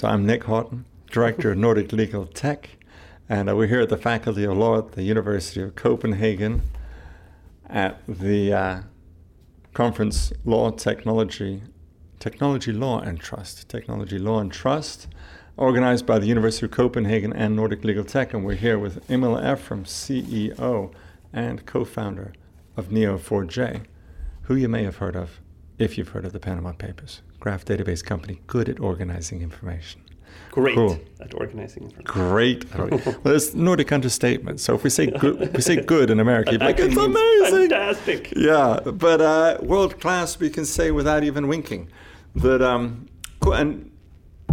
So I'm Nick Houghton, Director of Nordic Legal Tech, and we're here at the Faculty of Law at the University of Copenhagen at the uh, conference Law, Technology, Technology Law and Trust, Technology Law and Trust, organized by the University of Copenhagen and Nordic Legal Tech, and we're here with Emil Eifrem, CEO and co-founder of Neo4j, who you may have heard of if you've heard of the Panama Papers graph database company good at organizing information. Great cool. at organizing information. Great. well, it's Nordic understatement. So if we say good, we say good in America, like, it's amazing. Fantastic. Yeah, but uh, world class we can say without even winking. That um, cool. And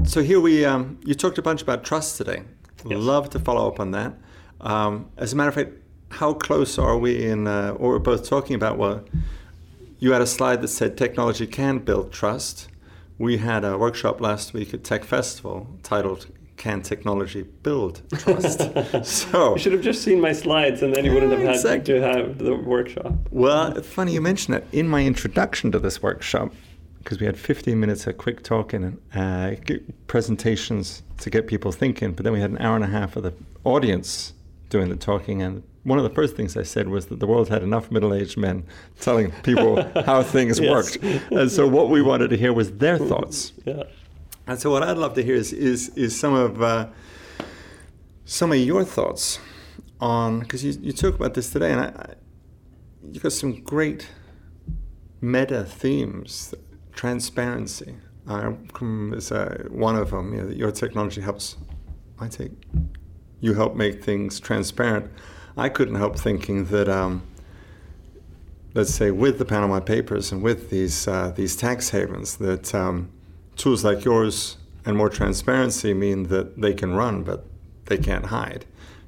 so here we, um, you talked a bunch about trust today. Yes. Love to follow up on that. Um, as a matter of fact, how close are we in, uh, or we're both talking about, well, you had a slide that said technology can build trust we had a workshop last week at Tech Festival titled "Can Technology Build Trust?" so you should have just seen my slides, and then you wouldn't have had exactly. to have the workshop. Well, funny you mention that. In my introduction to this workshop, because we had 15 minutes of quick talking and uh, presentations to get people thinking, but then we had an hour and a half of the audience doing the talking, and one of the first things I said was that the world had enough middle-aged men telling people how things worked, and so what we wanted to hear was their thoughts. Yeah. And so what I'd love to hear is is, is some of uh, some of your thoughts on because you, you talk about this today, and I, I, you got some great meta themes, transparency. Uh, is uh, one of them. You know, your technology helps. I take you help make things transparent. I couldn't help thinking that, um, let's say, with the Panama Papers and with these uh, these tax havens, that um, tools like yours and more transparency mean that they can run, but they can't hide.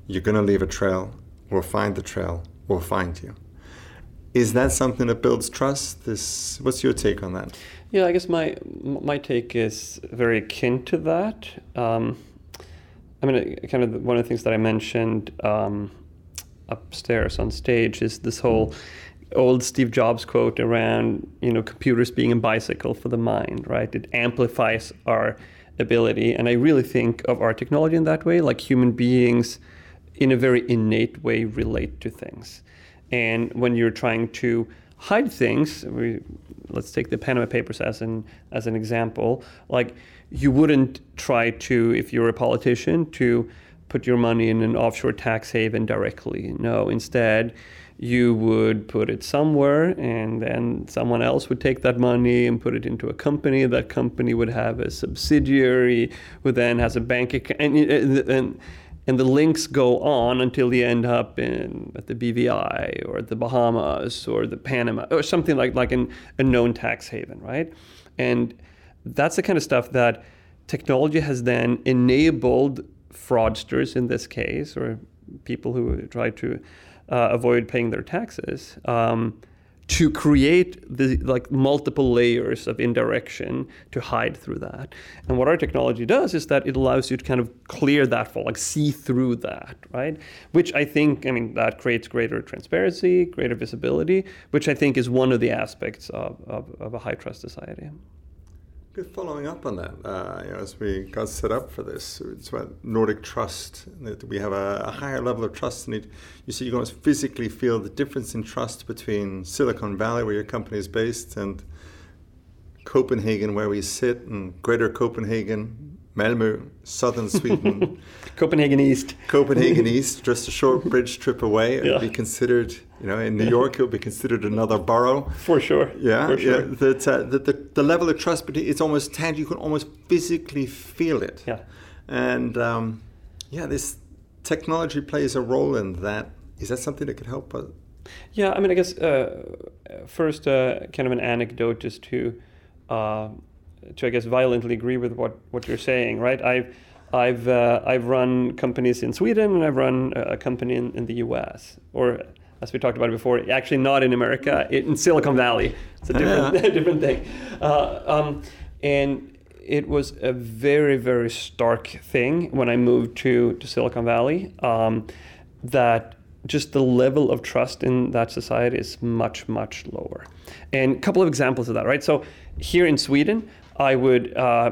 You're going to leave a trail. We'll find the trail. We'll find you. Is that something that builds trust? This, what's your take on that? Yeah, I guess my my take is very akin to that. Um, I mean, kind of one of the things that I mentioned um, upstairs on stage is this whole old Steve Jobs quote around you know computers being a bicycle for the mind, right? It amplifies our ability, and I really think of our technology in that way, like human beings, in a very innate way, relate to things, and when you're trying to hide things, we, let's take the Panama Papers as an as an example, like you wouldn't try to, if you're a politician, to put your money in an offshore tax haven directly. No, instead, you would put it somewhere and then someone else would take that money and put it into a company. That company would have a subsidiary who then has a bank account. And, and, and the links go on until you end up in at the BVI or the Bahamas or the Panama or something like, like an, a known tax haven, right? And that's the kind of stuff that technology has then enabled fraudsters in this case, or people who try to uh, avoid paying their taxes, um, to create the like multiple layers of indirection to hide through that. And what our technology does is that it allows you to kind of clear that fall, like see through that, right? Which I think, I mean, that creates greater transparency, greater visibility, which I think is one of the aspects of, of, of a high trust society. Good following up on that, uh, you know, as we got set up for this, it's about Nordic trust. That we have a, a higher level of trust in it. You see, you can physically feel the difference in trust between Silicon Valley, where your company is based, and Copenhagen, where we sit, and Greater Copenhagen, Malmö, southern Sweden. Copenhagen East. Copenhagen East, just a short bridge trip away. It would be considered, you know, in New York, it would be considered another borough. For sure. Yeah, For sure. yeah. That, uh, that the, the level of trust, but it's almost tangible. You can almost physically feel it. Yeah. And um, yeah, this technology plays a role in that. Is that something that could help us? Yeah, I mean, I guess uh, first, uh, kind of an anecdote just to uh, to I guess violently agree with what, what you're saying, right? I've I've uh, I've run companies in Sweden and I've run a company in, in the U.S. or as we talked about before, actually not in America, in Silicon Valley. It's a different different thing, uh, um, and it was a very very stark thing when I moved to to Silicon Valley. Um, that just the level of trust in that society is much much lower. And a couple of examples of that, right? So here in Sweden, I would uh,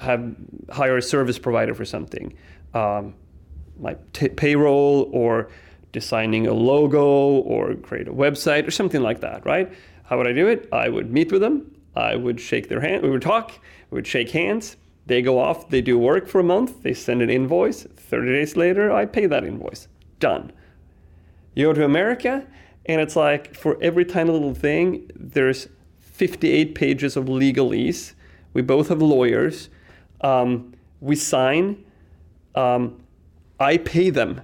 have hire a service provider for something, um, like t- payroll or designing a logo or create a website or something like that, right? How would I do it? I would meet with them. I would shake their hand. We would talk. We would shake hands. They go off. They do work for a month. They send an invoice. 30 days later, I pay that invoice. Done. You go to America, and it's like for every tiny little thing, there's 58 pages of legalese. We both have lawyers. Um, we sign. Um, I pay them.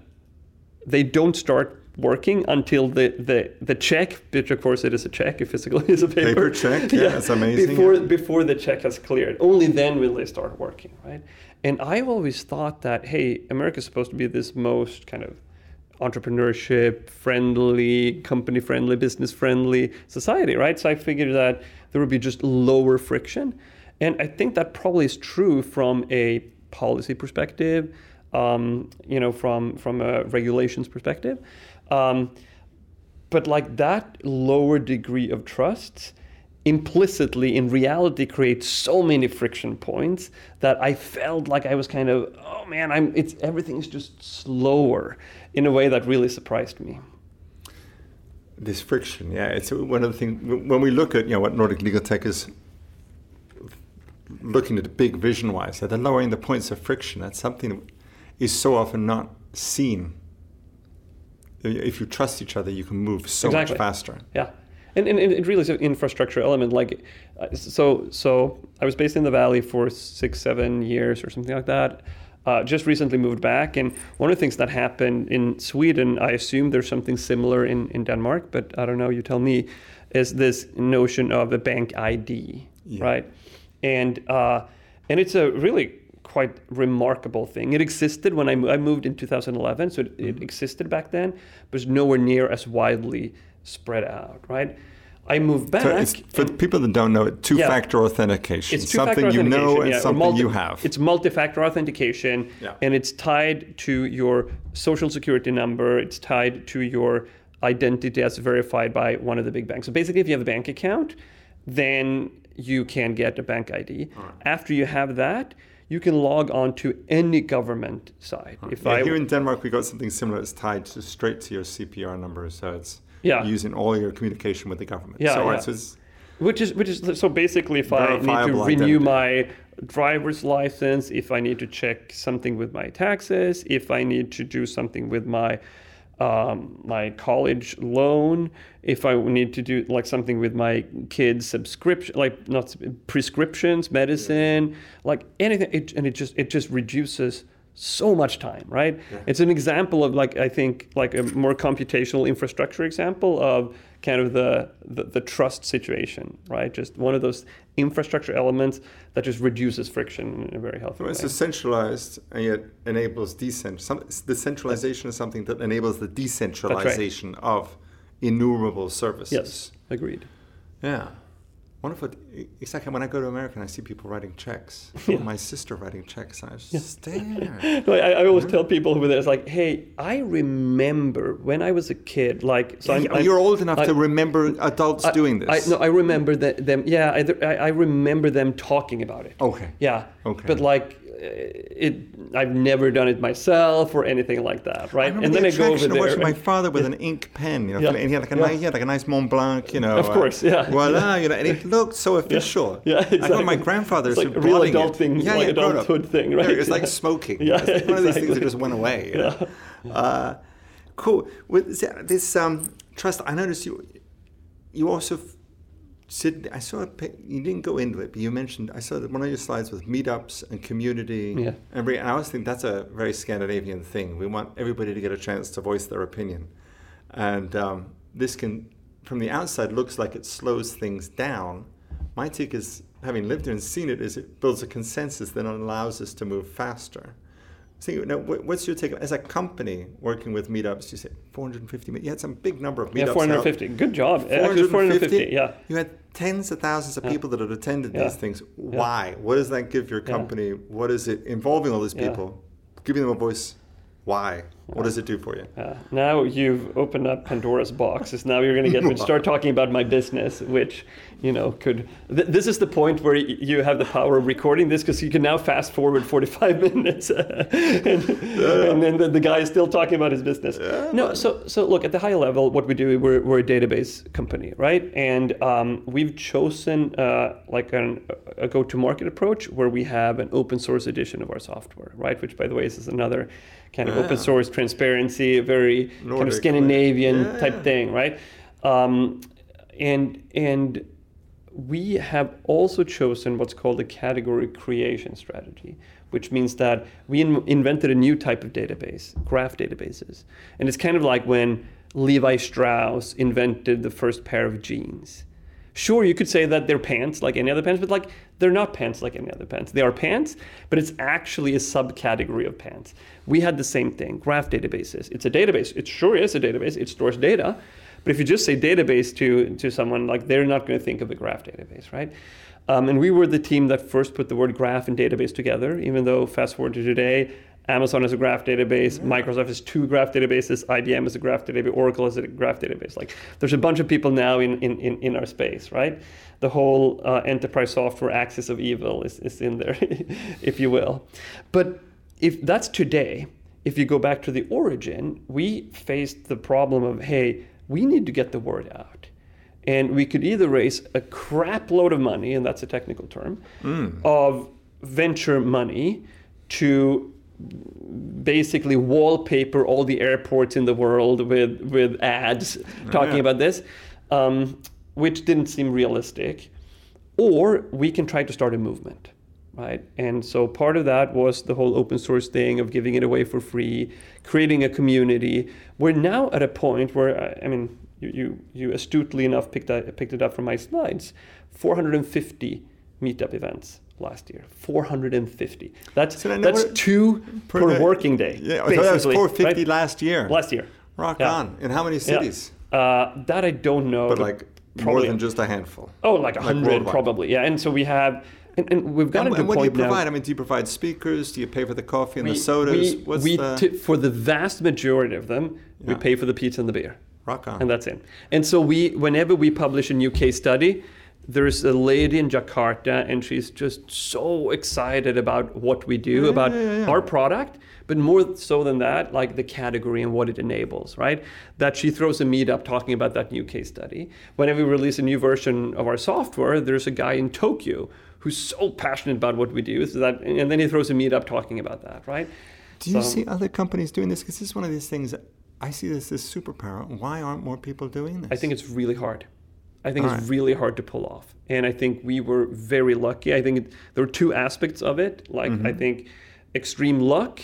They don't start working until the, the, the check, which of course it is a check, a physical piece a paper. Paper check, yeah, that's amazing. Before, yeah. before the check has cleared. Only then will they start working, right? And I've always thought that, hey, America's supposed to be this most kind of entrepreneurship friendly, company friendly, business friendly society, right? So I figured that there would be just lower friction. And I think that probably is true from a policy perspective, um, you know, from, from a regulations perspective. Um, but like that lower degree of trust implicitly in reality creates so many friction points that I felt like I was kind of oh man I'm it's everything is just slower in a way that really surprised me. This friction, yeah, it's one of the things when we look at you know what Nordic Legal Tech is looking at the big vision wise, that the lowering the points of friction, that's something that is so often not seen if you trust each other, you can move so exactly. much faster. Yeah, and, and, and it really is an infrastructure element. Like, uh, so so I was based in the valley for six seven years or something like that. Uh, just recently moved back, and one of the things that happened in Sweden, I assume there's something similar in, in Denmark, but I don't know. You tell me. Is this notion of a bank ID, yeah. right? And uh, and it's a really quite remarkable thing. It existed when I, I moved in 2011, so it, mm-hmm. it, existed back then, but it's nowhere near as widely spread out, right? I move back. So for people that don't know it, two-factor yeah, authentication. It's something authentication, you know and yeah, something multi, you have. It's multi-factor authentication, yeah. and it's tied to your social security number. It's tied to your identity as verified by one of the big banks. So basically, if you have a bank account, then you can get a bank ID. Right. After you have that, you can log on to any government site. If yeah, I, here in Denmark, we got something similar. It's tied to, straight to your CPR number, so it's yeah. using all your communication with the government. Yeah, so, yeah. So which is which is so basically if I need to renew identity. my driver's license, if I need to check something with my taxes, if I need to do something with my um, my college loan, if I need to do like something with my kids' subscription, like not prescriptions, medicine, yeah. like anything, it, and it just it just reduces so much time, right? Yeah. It's an example of like I think like a more computational infrastructure example of kind of the, the, the trust situation, right? Just one of those infrastructure elements that just reduces friction in a very healthy well, way. It's centralized and yet enables decentralization. Decentralization is something that enables the decentralization right. of innumerable services. Yes, agreed. Yeah wonderful. Exactly. When I go to America and I see people writing checks, yeah. my sister writing checks, I just yeah. stare. I, I, always tell people who are there, it's like, hey, I remember when I was a kid, like, so yeah, I'm, you're I'm, old enough I, to remember adults I, doing this. no, I remember that them. Yeah, I, I remember them talking about it. Okay. Yeah. Okay. But like, it I've never done it myself or anything like that, right? and then I go over there. my father with yeah. an ink pen, you know, yeah. and he had like a yeah. nice, he had like a nice Mont Blanc, you know. Of course, yeah. voila, you know, and it looked so official. Yeah, exactly. I got my grandfather's it's like a real adult it. thing, yeah, like yeah, adulthood thing, right? it's like smoking. Yeah, it's one of these things that just went away. Yeah. Uh, cool. With this um, trust, I noticed you. You also Sid, I saw it. You didn't go into it, but you mentioned I saw that one of your slides with meetups and community. Yeah. And I always think that's a very Scandinavian thing. We want everybody to get a chance to voice their opinion, and um, this can, from the outside, looks like it slows things down. My take is, having lived here and seen it, is it builds a consensus that allows us to move faster. So, now, what's your take as a company working with meetups? You said 450. You had some big number of meetups. Yeah, 450. Now. Good job. 450? 450. Yeah. You had tens of thousands of people that had attended yeah. these things. Why? What does that give your company? What is it involving all these people? Giving them a voice. Why? What does it do for you? Uh, now you've opened up Pandora's box. Is now you're going to get to start talking about my business, which you know could. Th- this is the point where y- you have the power of recording this because you can now fast forward 45 minutes, and, and then the, the guy is still talking about his business. no, so so look at the high level, what we do, we're, we're a database company, right? And um, we've chosen uh, like an, a go-to-market approach where we have an open source edition of our software, right? Which, by the way, is another kind of open source transparency, a very kind of? Scandinavian Yeah, type thing, right? Um, and and we have also chosen what's called a category creation strategy, which means that we in- invented a new type of database, graph databases, and it's kind of like when Levi Strauss invented the first pair of jeans. Sure, you could say that they're pants like any other pants, but like they're not pants like any other pants. They are pants, but it's actually a subcategory of pants. We had the same thing, graph databases. It's a database. It sure is a database. It stores data, but if you just say database to to someone, like they're not going to think of a graph database, right? Um, and we were the team that first put the word graph and database together. Even though fast forward to today, Amazon is a graph database, Microsoft has two graph databases, IBM is a graph database, Oracle is a graph database. Like there's a bunch of people now in, in, in, in our space, right? The whole uh, enterprise software axis of evil is, is in there, if you will. But if that's today, if you go back to the origin, we faced the problem of, hey, we need to get the word out. And we could either raise a crap load of money, and that's a technical term, of venture money to basically wallpaper all the airports in the world with with ads talking yeah. about this, um, which didn't seem realistic. Or we can try to start a movement, right? And so part of that was the whole open source thing of giving it away for free, creating a community. We're now at a point where I- mean, you you, you astutely enough picked that, picked it up from my slides, 450 meetup events last year. 450. That's So that's two per, day. working day. Yeah, thought that was 450 right? last year. last year. Rock Yeah. on. In how many Yeah. cities? Uh, that I don't know. But like more than just a handful. Oh, like a hundred worldwide. probably. Yeah, and so we have, and, and we've gotten And, to and what do you point now. provide? I mean, do you provide speakers? Do you pay for the coffee and we, the sodas? we- What's we the ti- for the vast majority of them, we pay for the pizza and the beer, rock on? and that's it. And so we, whenever we publish a new case study, there's a lady in Jakarta, and she's just so excited about what we do, Yeah, about yeah, yeah, our product, but more so than that, like the category and what it enables, right? That she throws a meetup talking about that new case study. Whenever we release a new version of our software, there's a guy in Tokyo who's so passionate about what we do, so that, and then he throws a meetup talking about that, right? Do you So- see other companies doing this? Because this is one of these things. I see this as superpower. Why aren't more people doing this? I think it's really hard. I think All it's right. really hard to pull off. And I think we were very lucky. I think it, there were two aspects of it. Like, Mm-hmm. I think extreme luck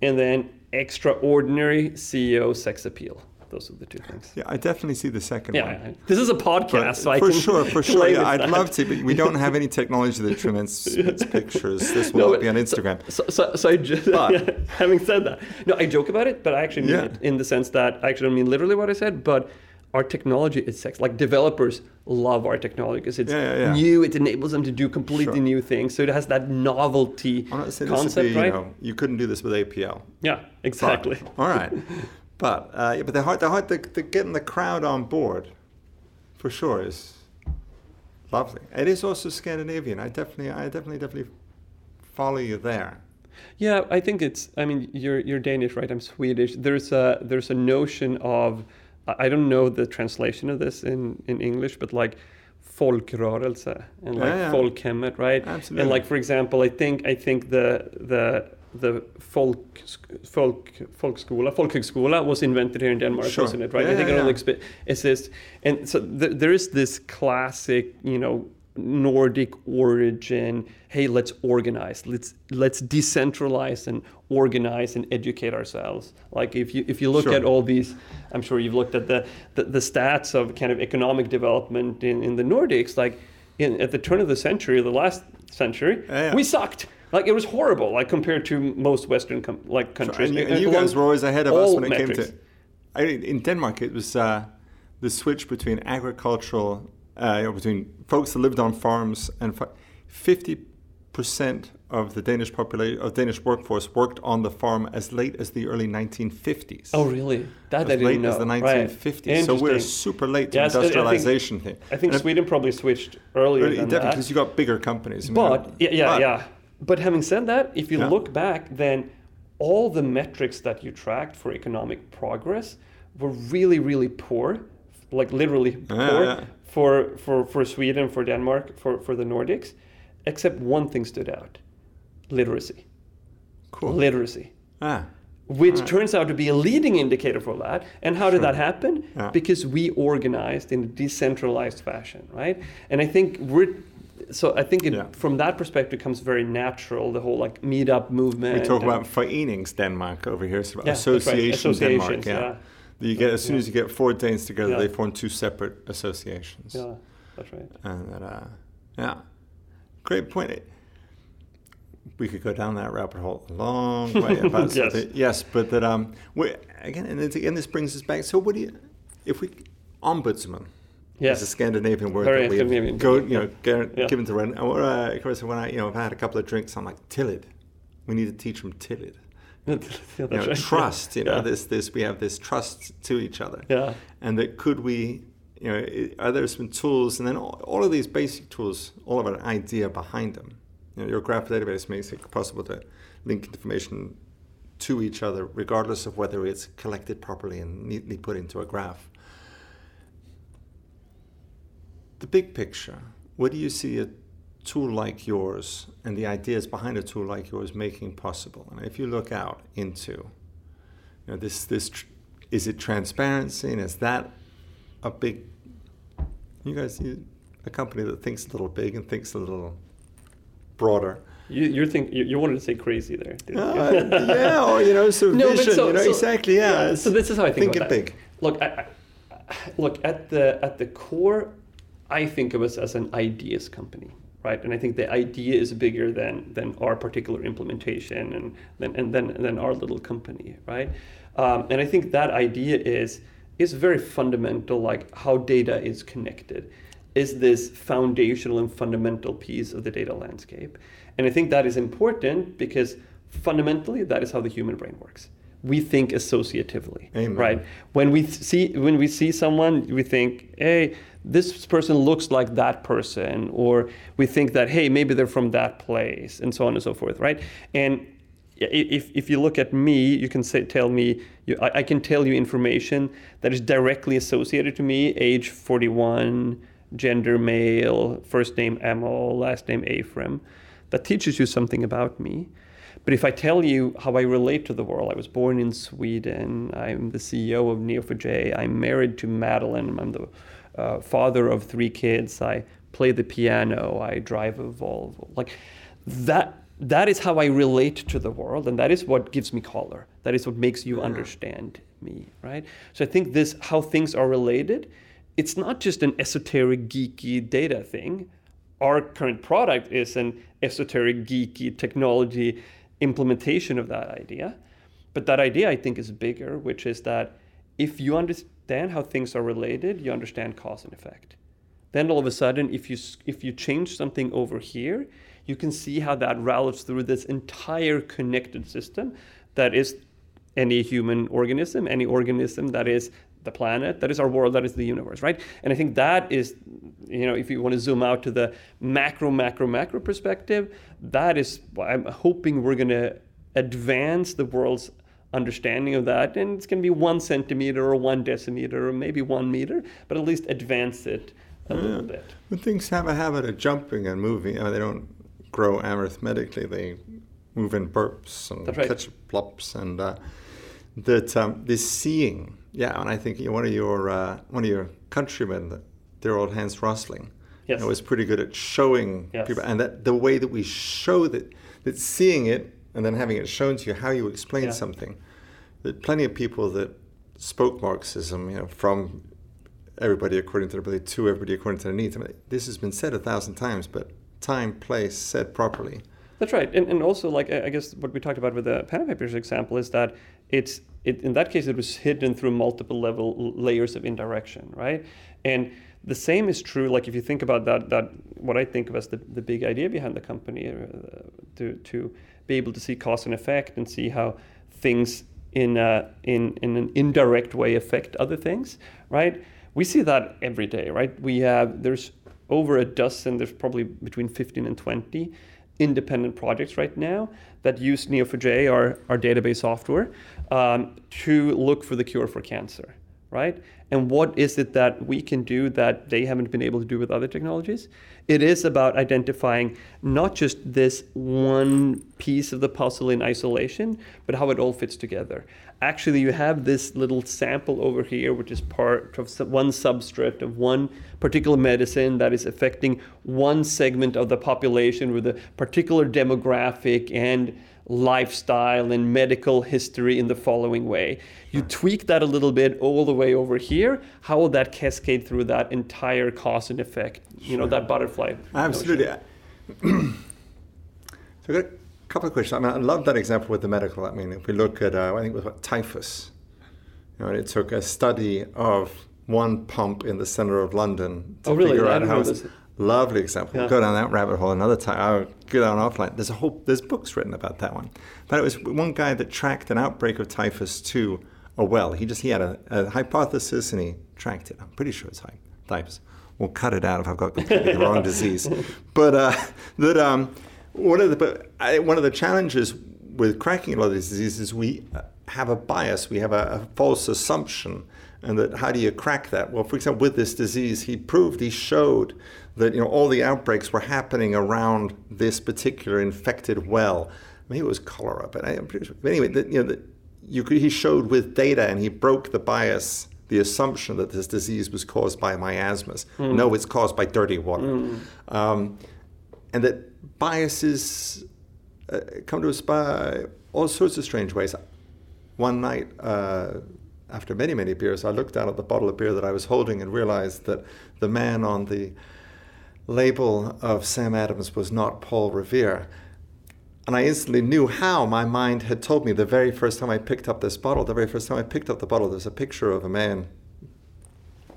and then extraordinary CEO sex appeal. Those are the two things. Yeah, I definitely see the second Yeah, one. I- this is a podcast, so I for sure, for sure. Yeah, I'd that. love to, but we don't have any technology that its pictures. This will No, not be on Instagram. So, so, so I just, But- having said that, no, I joke about it, but I actually mean Yeah. it in the sense that I actually don't mean literally what I said, but our technology is sex. Like developers love our technology because it's Yeah, yeah, yeah. new. It enables them to do completely Sure. new things. So it has that novelty I'm not saying this would concept, be, you right? know, you couldn't do this with APL. Yeah, exactly. But, all right. But uh, yeah, but the hard, the hard, the, the getting the crowd on board, for sure, is lovely. It is also Scandinavian. I definitely, I definitely, definitely follow you there. Yeah, I think it's. I mean, you're you're Danish, right? I'm Swedish. There's a there's a notion of I don't know the translation of this in in English, but like folkrörelse and like Yeah, yeah. folkhemmet, right? Absolutely. And like for example, I think I think the the the folk folk folkskola folkhögskola was invented here in Denmark, Sure. wasn't it? Right? Yeah, I think it only expi- exists, and so th- there is this classic, you know. Nordic origin. Hey, let's organize. Let's let's decentralize and organize and educate ourselves. Like if you if you look Sure. at all these, I'm sure you've looked at the, the the stats of kind of economic development in, in the Nordics. Like in, at the turn of the century, the last century, Yeah, we sucked. Like it was horrible. Like compared to most Western com- like countries. And you, Uh, and you guys were always ahead of us when it metrics. came to. I, in Denmark, it was uh, the switch between agricultural, uh, between folks that lived on farms and fa- 50 percent of the Danish population of Danish workforce worked on the farm as late as the early 1950s. Oh, really? That as I didn't late know. as the Right. 1950s. So we're super late to Yes, I- I think- industrialization thing. I think And Sweden probably switched earlier definitely, because you got bigger companies. I mean, But yeah, yeah, but- yeah. But having said that, if you Yeah. look back, then all the metrics that you tracked for economic progress were really, really poor, like literally poor Yeah, yeah. for for for Sweden, for Denmark, for for the Nordics, except one thing stood out: literacy. Cool. Literacy. ah, Which turns out to be a leading indicator for that. And how did that happen? Yeah. Because we organized in a decentralized fashion, right? And I think we're so I think it, Yeah. from that perspective comes very natural the whole like meetup movement. we talk about Forenings Denmark over here, so Yeah, that's right. Denmark. Yeah. yeah. You get as soon as you get four Danes together, they form two separate associations. yeah, that's right. And that, uh, yeah, great point. We could go down that rabbit hole a long way about Yes. something. Yes, but that um, we again, and it's- again, this brings us back. So, what do you, if we, ombudsman, Yes. is a Scandinavian word Very that we Scandinavian, go, you know, Yeah. given to run. And what, uh, of course, when I, you know, I've had a couple of drinks, I'm like, Tillid, we need to teach them Tillid. You know, trust. You know, Yeah. this, this, we have this trust to each other Yeah. and that could we you know are there some tools? And then all, of these basic tools all of an idea behind them. You know your graph database makes it possible to link information to each other regardless of whether it's collected properly and neatly put into a graph. The big picture what do you see a tool like yours and the ideas behind a tool like yours making possible? And if you look out into you know, this this tr- is it transparency? And is that a big you guys you, a company that thinks a little big and thinks a little broader You, you're think you, you wanted to say crazy there. uh, yeah or you know so No, vision so- you know so- exactly yeah, So this is how I think think about it that. big Look, I, I, look at the at the core, I think of us as an ideas company, right? And I think the idea is bigger than than our particular implementation and then and then then our little company, right? Um, and I think that idea is is very fundamental, like how data is connected. Is this foundational and fundamental piece of the data landscape? And I think that is important because fundamentally that is how the human brain works. We think associatively, Amen. right? When we see when we see someone, we think, "Hey, this person looks like that person," or we think that, "Hey, maybe they're from that place," and so on and so forth, right? And if, if you look at me, you can say, tell me, you, I, I can tell you information that is directly associated to me, age 41, gender male, first name Emil, last name Eifrem. That teaches you something about me. But if I tell you how I relate to the world, I was born in Sweden, I'm the CEO of Neo4j, I'm married to Madeline, I'm the uh, father of three kids, I play the piano, I drive a Volvo. Like that that is how I relate to the world, and that is what gives me color. That is what makes you understand me, right? So I think this how things are related. It's not just an esoteric, geeky data thing. Our current product is an esoteric, geeky technology implementation of that idea. But that idea, I think, is bigger, which is that if you understand how things are related, you understand cause and effect then all of a sudden if you if you change something over here you can see how that rattles through this entire connected system that is any human organism any organism that is the planet that is our world that is the universe right? And i think that is you know if you want to zoom out to the macro macro macro perspective that is i'm hoping we're going to advance the world's understanding of that and it's going to be one centimeter or one decimeter or maybe one meter but at least advance it a little bit. When things have a habit of jumping and moving, I mean, they don't grow arithmetically. They move in burps and right. ketchup plops, and uh, that um, this seeing. Yeah, and I think one of your uh, one of your countrymen, the dear old Hans Rosling, Yes. you know, was pretty good at showing Yes. people, and that the way that we show that that seeing it and then having it shown to you how you explain Yeah. something. That plenty of people that spoke Marxism, you know, from everybody according to their ability to everybody according to their needs. I mean, this has been said a thousand times, but time, place, set properly. That's right, and, and also like I guess what we talked about with the Panama Papers example is that it's it, in that case it was hidden through multiple level layers of indirection, right? And The same is true. Like if you think about that, that what I think of as the, the big idea behind the company, uh, to to be able to see cause and effect and see how things in a, in in an indirect way affect other things, right? We see that every day, right? We have there's over a dozen. There's probably between 15 and 20 independent projects right now that use Neo4j, our, our database software, um, to look for the cure for cancer, right? And what is it that we can do that they haven't been able to do with other technologies? It is about identifying not just this one piece of the puzzle in isolation, but how it all fits together. Actually, you have this little sample over here, which is part of one substrate of one particular medicine that is affecting one segment of the population with a particular demographic and lifestyle and medical history in the following way. You tweak that a little bit all the way over here. How will that cascade through that entire cause and effect? You know, that butterfly. Absolutely. so I've got a couple of questions. I mean, I love that example with the medical. I mean, if we look at, uh, I think it was what, typhus. You know, it took a study of one pump in the center of London to oh, really? figure I out how this. Lovely example. Yeah. Go down that rabbit hole another time. I'll go down offline. There's a whole there's books written about that one. But it was one guy that tracked an outbreak of typhus to a well. He just he had a, a hypothesis and he tracked it. I'm pretty sure it's typhus. We'll cut it out if I've got completely the wrong disease. But uh, that um, one of the but I, one of the challenges with cracking a lot of these diseases, is we have a bias. We have a, a false assumption and that how do you crack that? Well, for example, with this disease, he proved, he showed that you know all the outbreaks were happening around this particular infected well. Maybe it was cholera, but I, sure. But anyway, that, you know, that you could, he showed with data, and he broke the bias, the assumption that this disease was caused by miasmas. Mm. No, it's caused by dirty water, mm. um, and that biases uh, come to us by all sorts of strange ways. One night. Uh, after many, many beers, I looked down at the bottle of beer that I was holding and realized that the man on the label of Sam Adams was not Paul Revere. And I instantly knew how my mind had told me the very first time I picked up this bottle. The very first time I picked up the bottle, there's a picture of a man.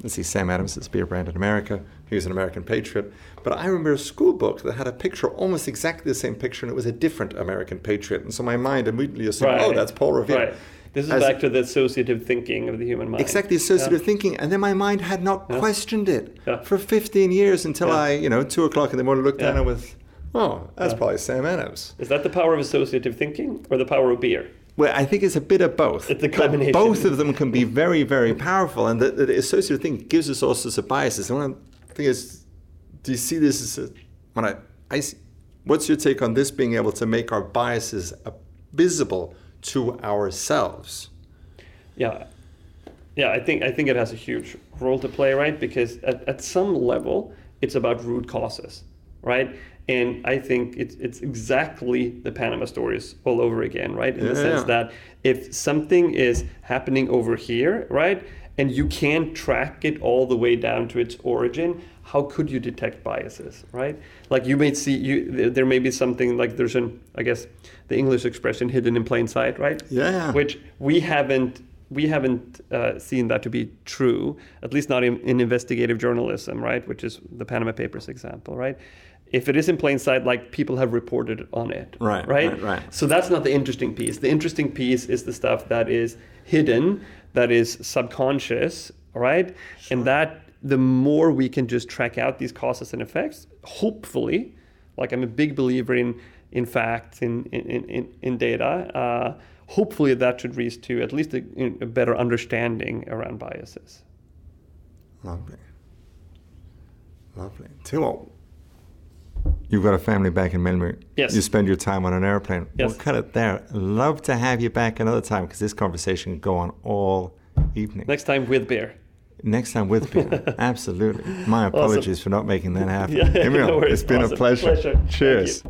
You see Sam Adams' beer brand in America. He was an American patriot. But I remember a school book that had a picture, almost exactly the same picture, and it was a different American patriot. And so my mind immediately assumed, right. oh, that's Paul Revere. Right. This is As back to the associative thinking of the human mind. Exactly, associative yeah. thinking. And then my mind had not yeah. questioned it yeah. for 15 years until I, you know, 2 o'clock in the morning looked down and was, oh, that's probably Sam Adams. Is that the power of associative thinking or the power of beer? Well, I think it's a bit of both. It's a combination. Both of them can be very, very powerful. And the, the associative thinking gives us all sorts of biases. And one thing is, do you see this as a, when I, I see, what's your take on this being able to make our biases visible to ourselves? Yeah, yeah. I think I think it has a huge role to play, right? Because at, at some level, it's about root causes, right? And I think it's it's exactly the Panama stories all over again, right? In yeah. the sense that if something is happening over here, right, and you can't track it all the way down to its origin, how could you detect biases, right? Like you may see you there may be something like there's an I guess the English expression hidden in plain sight, right? Yeah. Which we haven't we haven't uh, seen that to be true, at least not in, in, investigative journalism, right? Which is the Panama Papers example, right? If it is in plain sight, like people have reported on it, right? Right. right, right. So that's not the interesting piece. The interesting piece is the stuff that is hidden, that is subconscious, right? Sure. And that the more we can just track out these causes and effects, hopefully, like I'm a big believer in in facts, in in in, in data. Uh, hopefully that should lead to at least a, a better understanding around biases. Lovely. Lovely. Timo, you've got a family back in Malmö. Yes. You spend your time on an airplane. Yes. We'll cut it there. Love to have you back another time because this conversation can go on all evening. Next time with beer. Next time with beer. Absolutely. My apologies awesome. for not making that happen. Yeah, Emil, no it's been awesome. a pleasure. pleasure. Cheers.